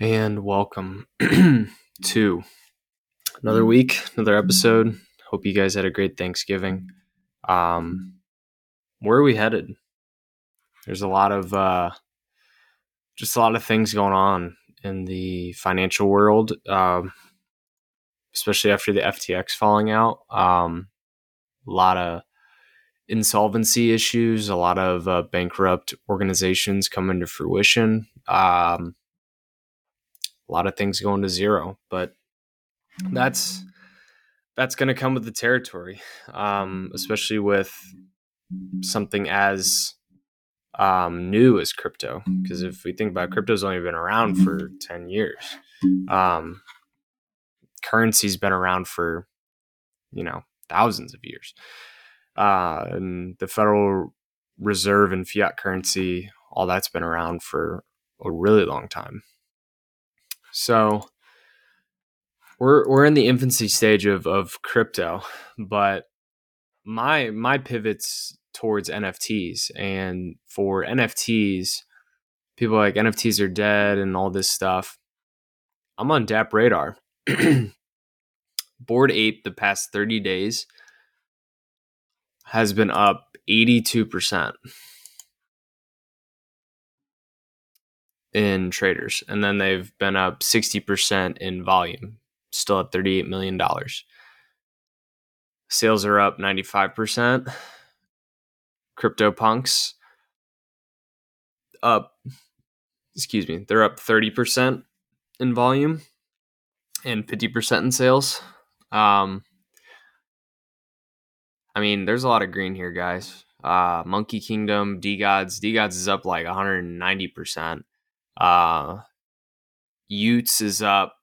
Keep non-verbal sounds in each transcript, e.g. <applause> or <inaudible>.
and welcome <clears throat> to another week, another episode. Hope you guys had a great Thanksgiving. Um, where are we headed? There's a lot of uh, just a lot of things going on in the financial world, um, especially after the FTX falling out. Um, a lot of insolvency issues, a lot of uh, bankrupt organizations coming to fruition. Um, a lot of things going to zero, but that's that's going to come with the territory, um, especially with something as um, new as crypto. Because if we think about it, crypto's only been around for ten years. Um, currency's been around for you know thousands of years, uh, and the Federal Reserve and fiat currency, all that's been around for a really long time. So we're we're in the infancy stage of of crypto, but my my pivots towards NFTs and for NFTs, people like NFTs are dead and all this stuff. I'm on DappRadar. <clears throat> Bored Ape the past 30 days has been up 82% in traders and then they've been up 60% in volume still at $38 million. Sales are up 95%. CryptoPunks up, excuse me, they're up 30% in volume and 50% in sales. Um, I mean, there's a lot of green here, guys. Uh, Monkey Kingdom, DeGods, D Gods is up like 190%. Uh, y00ts is up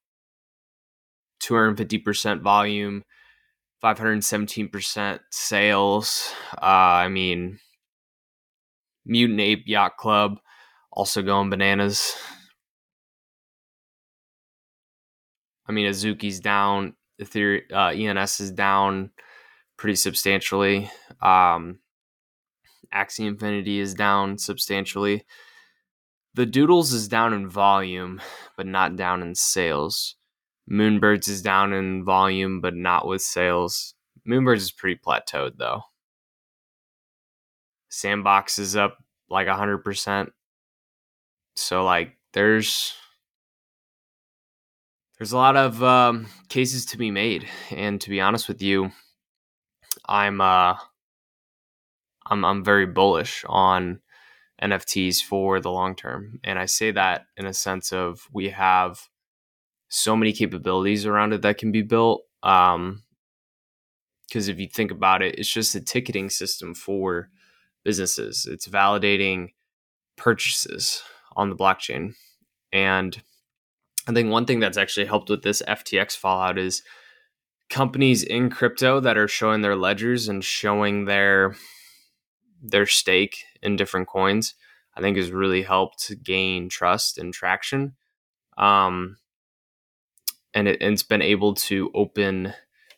250% volume, 517% sales. Uh, I mean, Mutant Ape Yacht Club also going bananas. I mean, Azuki's down. Ethereum, uh, ENS is down pretty substantially. Um, Axie Infinity is down substantially. The Doodles is down in volume, but not down in sales. Moonbirds is down in volume, but not with sales. Moonbirds is pretty plateaued though. Sandbox is up like 100%. So like there's there's a lot of um, cases to be made and to be honest with you, I'm uh I'm I'm very bullish on NFTs for the long term. And I say that in a sense of we have so many capabilities around it that can be built. Um, because if you think about it, it's just a ticketing system for businesses. It's validating purchases on the blockchain. And I think one thing that's actually helped with this FTX fallout is companies in crypto that are showing their ledgers and showing their their stake in different coins. I think has really helped gain trust and traction. Um, and, it, it's been able to open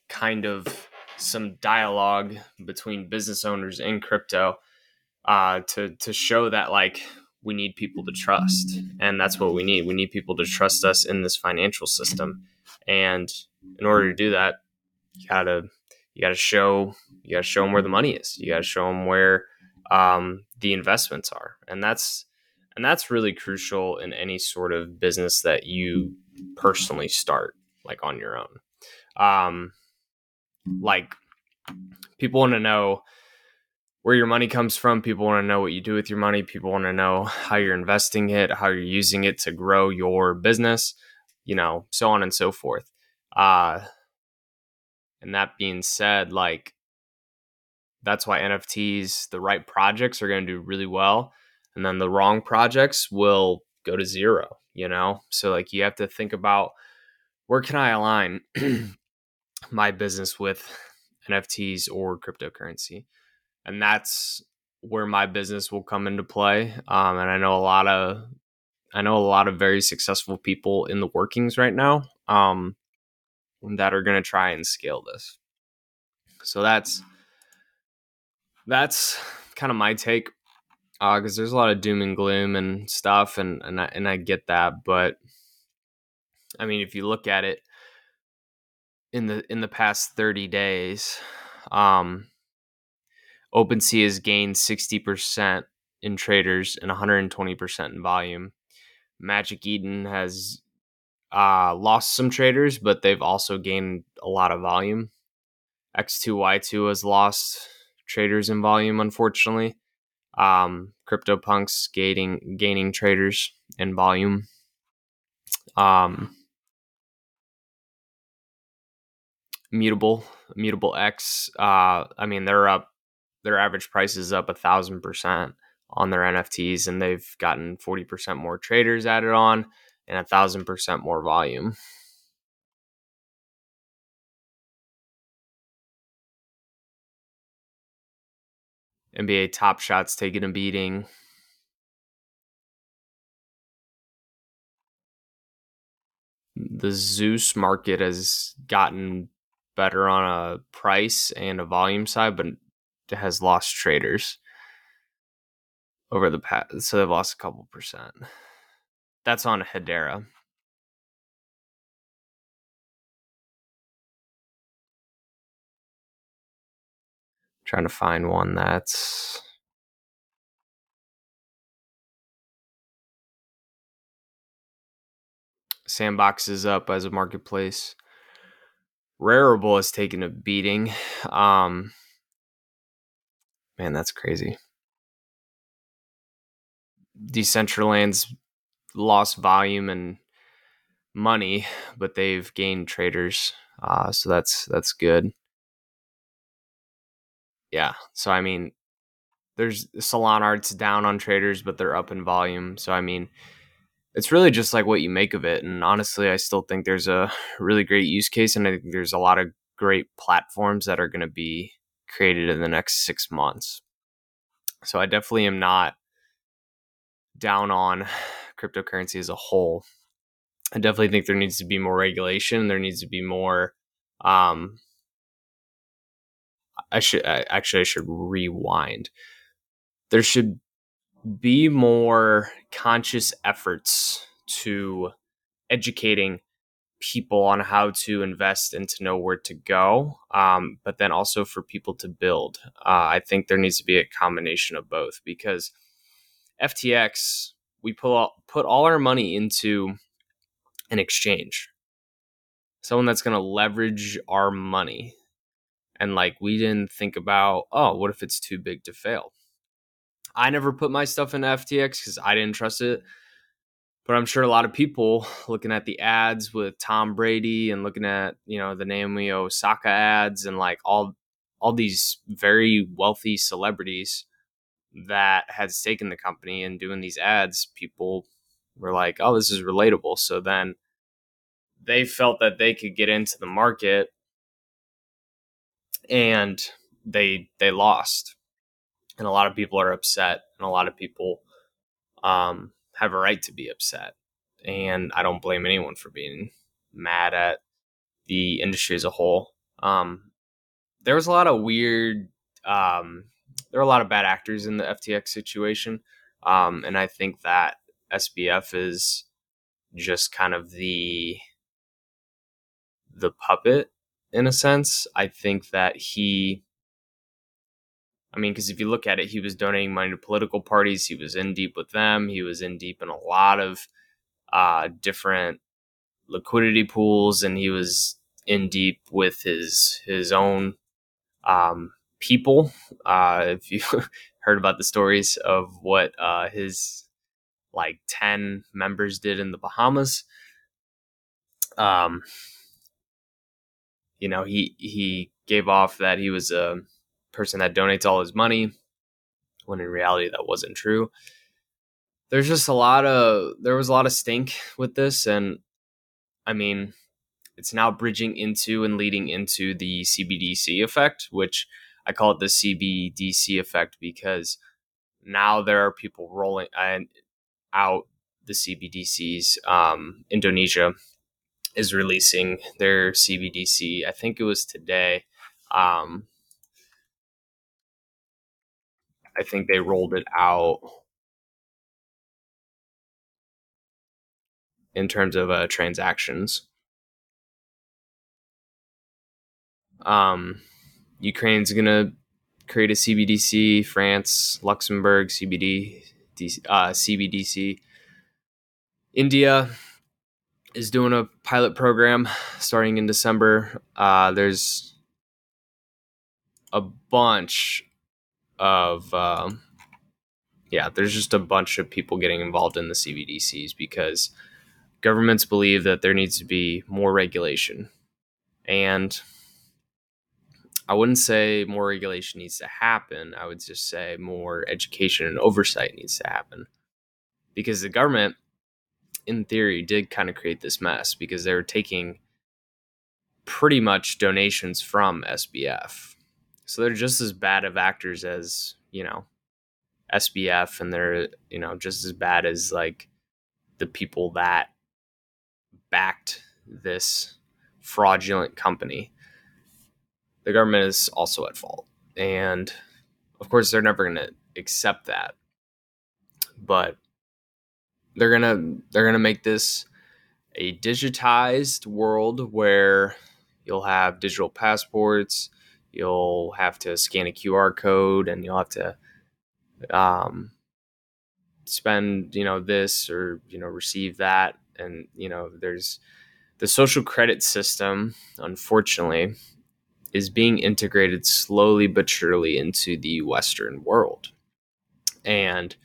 kind of some dialogue between business owners in crypto uh, to to show that like we need people to trust, and that's what we need. We need people to trust us in this financial system, and in order to do that, you gotta you gotta show you gotta show them where the money is. You gotta show them where um, the investments are, and that's and that's really crucial in any sort of business that you personally start like on your own. Um like people want to know where your money comes from. People want to know what you do with your money. People want to know how you're investing it how you're using it to grow your business you know so on and so forth. Uh and that being said like that's why nfts the right projects are going to do really well. And then the wrong projects will go to zero you know? So like you have to think about where can i align <clears throat> my business with nfts or cryptocurrency? And that's where my business will come into play. Um, and i know a lot of i know a lot of very successful people in the workings right now um, that are going to try and scale this. So that's that's kind of my take because uh, there's a lot of doom and gloom and stuff, and and I, and I get that, but I mean, if you look at it in the in the past 30 days, um, OpenSea has gained 60% in traders and 120% in volume. Magic Eden has uh, lost some traders, but they've also gained a lot of volume. X2Y2 has lost traders in volume, unfortunately. Um, CryptoPunks gaining gaining traders in volume. Um, Immutable Immutable X. Uh, I mean, they're up. Their average price is up a thousand percent on their NFTs, and they've gotten forty percent more traders added on and a thousand percent more volume. NBA Top Shots taking a beating. The Zuse market has gotten better on a price and a volume side, but has lost traders over the past. So they've lost a couple percent. That's on Hedera. Trying to find one that's Sandbox is up as a marketplace. Rarible has taken a beating. Um, man, that's crazy. Decentraland's lost volume and money, but they've gained traders, uh, so that's that's good. Yeah, so I mean, there's Solanart's down on traders, but they're up in volume. So I mean, it's really just like what you make of it. And honestly, I still think there's a really great use case, and I think there's a lot of great platforms that are going to be created in the next six months. So I definitely am not down on cryptocurrency as a whole. I definitely think there needs to be more regulation. There needs to be more. Um, I should I, actually I should rewind. There should be more conscious efforts to educating people on how to invest and to know where to go, um, but then also for people to build. Uh, I think there needs to be a combination of both because FTX, we put all, put all our money into an exchange, someone that's going to leverage our money. And like, we didn't think about, oh, what if it's too big to fail? I never put my stuff into FTX because I didn't trust it. But I'm sure a lot of people <laughs> looking at the ads with Tom Brady and looking at, you know, the Naomi Osaka ads and like all all these very wealthy celebrities that had stake in the company and doing these ads, people were like, "Oh, this is relatable." So then they felt that they could get into the market and they they lost. And a lot of people are upset and a lot of people um, have a right to be upset. And i don't blame anyone for being mad at the industry as a whole. Um, there was a lot of weird um, there are a lot of bad actors in the ftx situation. Um, and i think that sbf is just kind of the the puppet in a sense i think that he I mean, because if you look at it, he was donating money to political parties. He was in deep with them. He was in deep in a lot of uh, different liquidity pools, and he was in deep with his his own um, people. Uh, if you <laughs> heard about the stories of what uh, his like ten members did in the Bahamas, um, you know, he he gave off that he was a person that donates all his money when in reality that wasn't true. There's just a lot of there was a lot of stink with this and i mean it's now bridging into and leading into the cbdc effect which i call it the cbdc effect because now there are people rolling out the cbdc's um, indonesia is releasing their cbdc i think it was today um, I think they rolled it out in terms of uh, transactions. Um, Ukraine's gonna create a CBDC. France, Luxembourg, CBD, uh, CBDC. India is doing a pilot program starting in December. Uh, there's a bunch of um, yeah, there's just a bunch of people getting involved in the CBDCs because governments believe that there needs to be more regulation. And I wouldn't say more regulation needs to happen. I would just say more education and oversight needs to happen. Because the government, in theory, did kind of create this mess because they were taking pretty much donations from SBF. So they're just as bad of actors as, you know, SBF and they're, you know, just as bad as like the people that backed this fraudulent company. The government is also at fault. And of course they're never going to accept that. But they're to they're to make this a digitized world where you'll have digital passports, you'll have to scan a QR code and you'll have to um, spend you know this or you know receive that. And you know there's the social credit system unfortunately is being integrated slowly but surely into the western world. And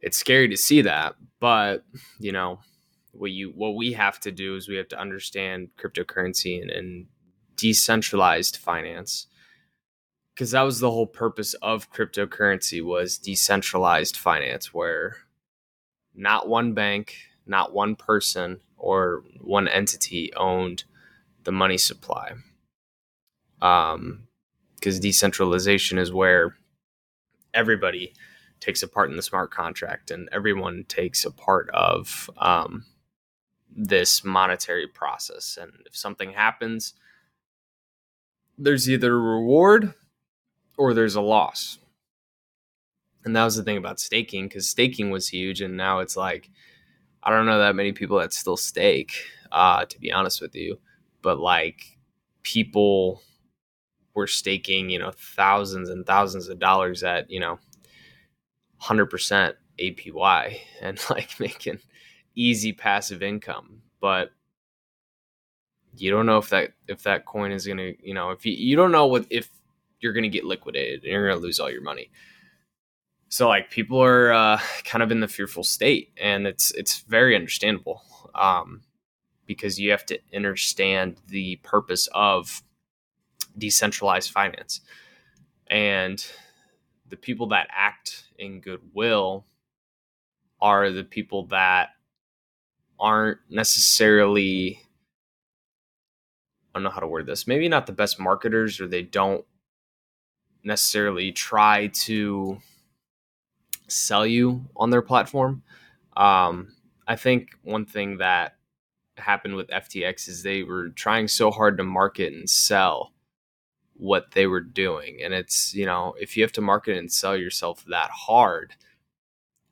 it's scary to see that but you know what you what we have to do is we have to understand cryptocurrency and, and decentralized finance. Because that was the whole purpose of cryptocurrency was decentralized finance where not one bank not one person or one entity owned the money supply. Um because decentralization is where everybody takes a part in the smart contract and everyone takes a part of um, this monetary process and if something happens there's either a reward or there's a loss. And that was the thing about staking because staking was huge, and now it's like I don't know that many people that still stake, uh, to be honest with you, but like people were staking, you know, thousands and thousands of dollars at you know, hundred percent APY <laughs> and like making easy passive income, but you don't know if that if that coin is gonna you know if you you don't know what if you're going to get liquidated and you're going to lose all your money. So like people are uh, kind of in the fearful state, and it's it's very understandable um, because you have to understand the purpose of decentralized finance, and the people that act in goodwill are the people that aren't necessarily I don't know how to word this. Maybe not the best marketers, or they don't necessarily try to sell you on their platform. Um, I think one thing that happened with FTX is they were trying so hard to market and sell what they were doing. And it's, you know, if you have to market and sell yourself that hard,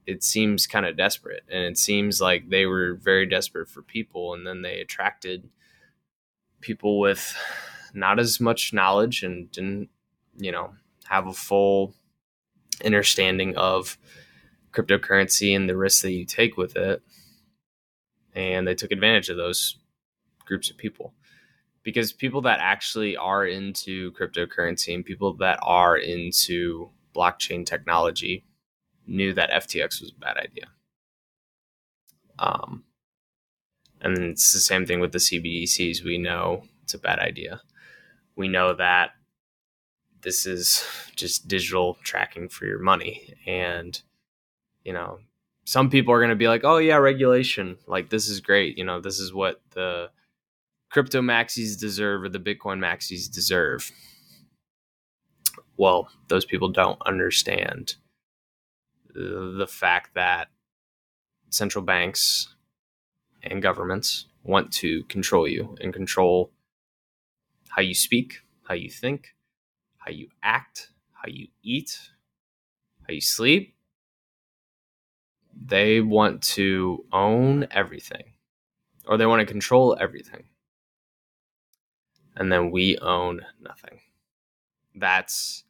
it seems kind of desperate. And it seems like they were very desperate for people. And then they attracted people with not as much knowledge and didn't you know, have a full understanding of cryptocurrency and the risks that you take with it. And they took advantage of those groups of people because people that actually are into cryptocurrency and people that are into blockchain technology knew that FTX was a bad idea. Um, and it's the same thing with the CBDCs. We know it's a bad idea. We know that this is just digital tracking for your money and you know some people are going to be like oh yeah regulation like this is great you know this is what the crypto maxis deserve or the bitcoin maxis deserve well those people don't understand the fact that central banks and governments want to control you and control how you speak how you think how you act, how you eat, how you sleep. they want to own everything or they want to control everything. And then we own nothing. That's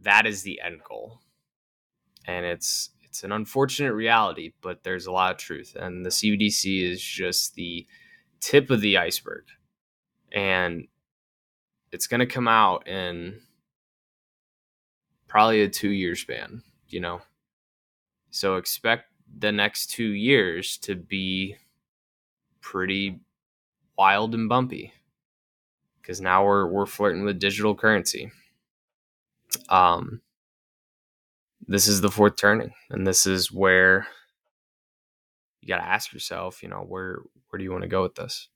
that is the end goal. And it's it's an unfortunate reality, but there's a lot of truth. And the CBDC is just the tip of the iceberg. And it's going to come out in probably a two year span, you know? So expect the next two years to be pretty wild and bumpy because now we're we're flirting with digital currency. Um, this is the fourth turning, and this is where you got to ask yourself, you know, where where do you want to go with this?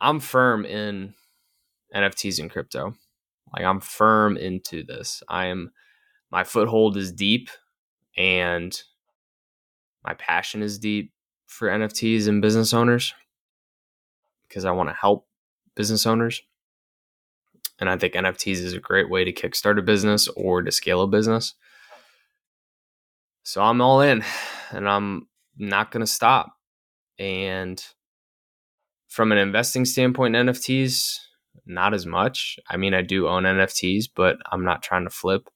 I'm firm in NFTs and crypto. Like I'm firm into this. I am my foothold is deep and my passion is deep for NFTs and business owners because I want to help business owners. And I think NFTs is a great way to kickstart a business or to scale a business. So I'm all in and I'm not going to stop. And from an investing standpoint, in NFTs, not as much. I mean, I do own NFTs, but I'm not trying to flip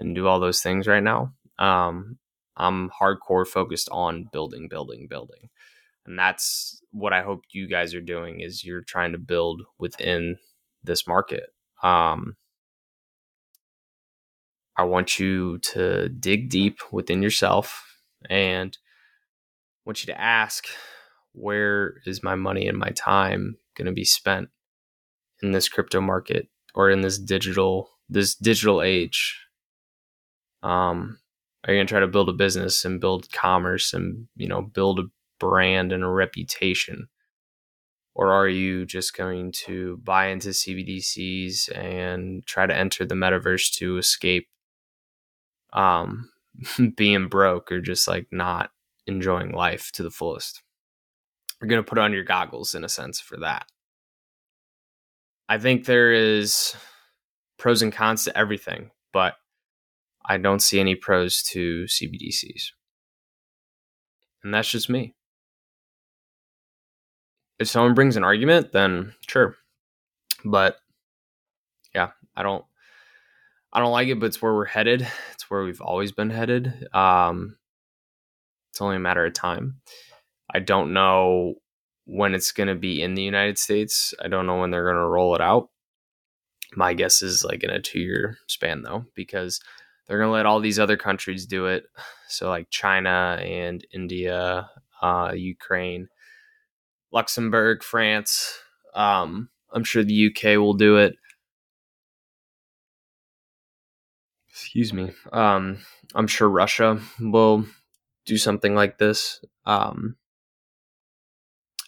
and do all those things right now. Um, I'm hardcore focused on building, building, building. And that's what I hope you guys are doing is you're trying to build within this market. Um, I want you to dig deep within yourself and I want you to ask where is my money and my time going to be spent in this crypto market or in this digital this digital age um are you going to try to build a business and build commerce and you know build a brand and a reputation or are you just going to buy into CBDCs and try to enter the metaverse to escape um <laughs> being broke or just like not enjoying life to the fullest you're going to put on your goggles in a sense for that I think there is pros and cons to everything, but I don't see any pros to CBDCs. And that's just me. If someone brings an argument, then sure. But yeah, I don't I don't like it, but it's where we're headed. It's where we've always been headed. Um it's only a matter of time. I don't know when it's going to be in the United States. I don't know when they're going to roll it out. My guess is like in a two year span, though, because they're going to let all these other countries do it. So, like China and India, uh, Ukraine, Luxembourg, France. Um, I'm sure the UK will do it. Excuse me. Um, I'm sure Russia will do something like this. Um,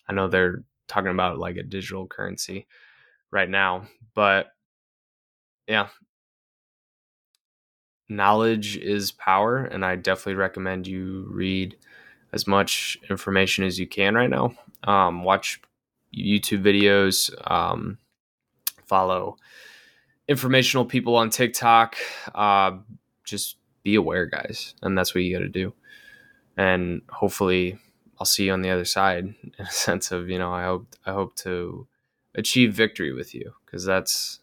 I know they're talking about like a digital currency right now, but yeah, knowledge is power, and I definitely recommend you read as much information as you can right now. Um, watch YouTube videos, um, follow informational people on TikTok. Uh, just be aware, guys, and that's what you got to do. And hopefully, I'll see you on the other side <laughs> in a sense of you know I hope I hope to achieve victory with you because that's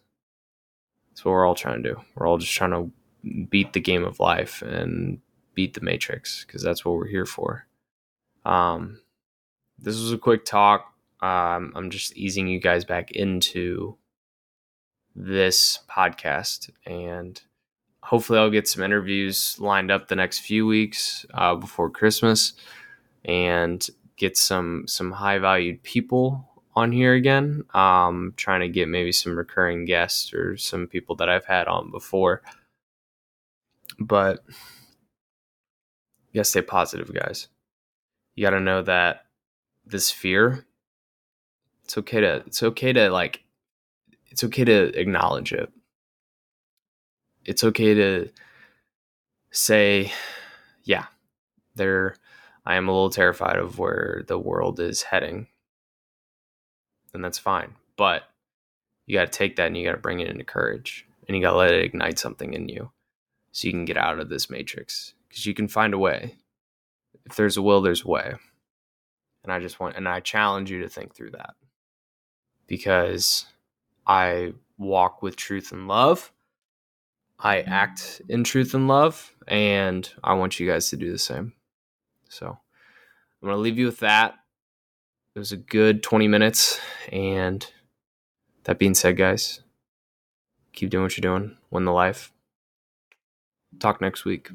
that's what we're all trying to do. We're all just trying to beat the game of life and beat the matrix because that's what we're here for. Um, this was a quick talk. Um, I'm just easing you guys back into this podcast and hopefully I'll get some interviews lined up the next few weeks uh, before Christmas and get some some high valued people on here again. Um, trying to get maybe some recurring guests or some people that I've had on before. But you stay positive, guys. You gotta know that this fear, it's okay to it's okay to like it's okay to acknowledge it. It's okay to say, yeah, there I am a little terrified of where the world is heading. And that's fine. But you got to take that and you got to bring it into courage and you got to let it ignite something in you so you can get out of this matrix because you can find a way. If there's a will, there's a way. And I just want, and I challenge you to think through that because I walk with truth and love. I mm-hmm. act in truth and love, and I want you guys to do the same. So I'm going to leave you with that. It was a good 20 minutes. And that being said, guys, keep doing what you're doing, win the life. Talk next week.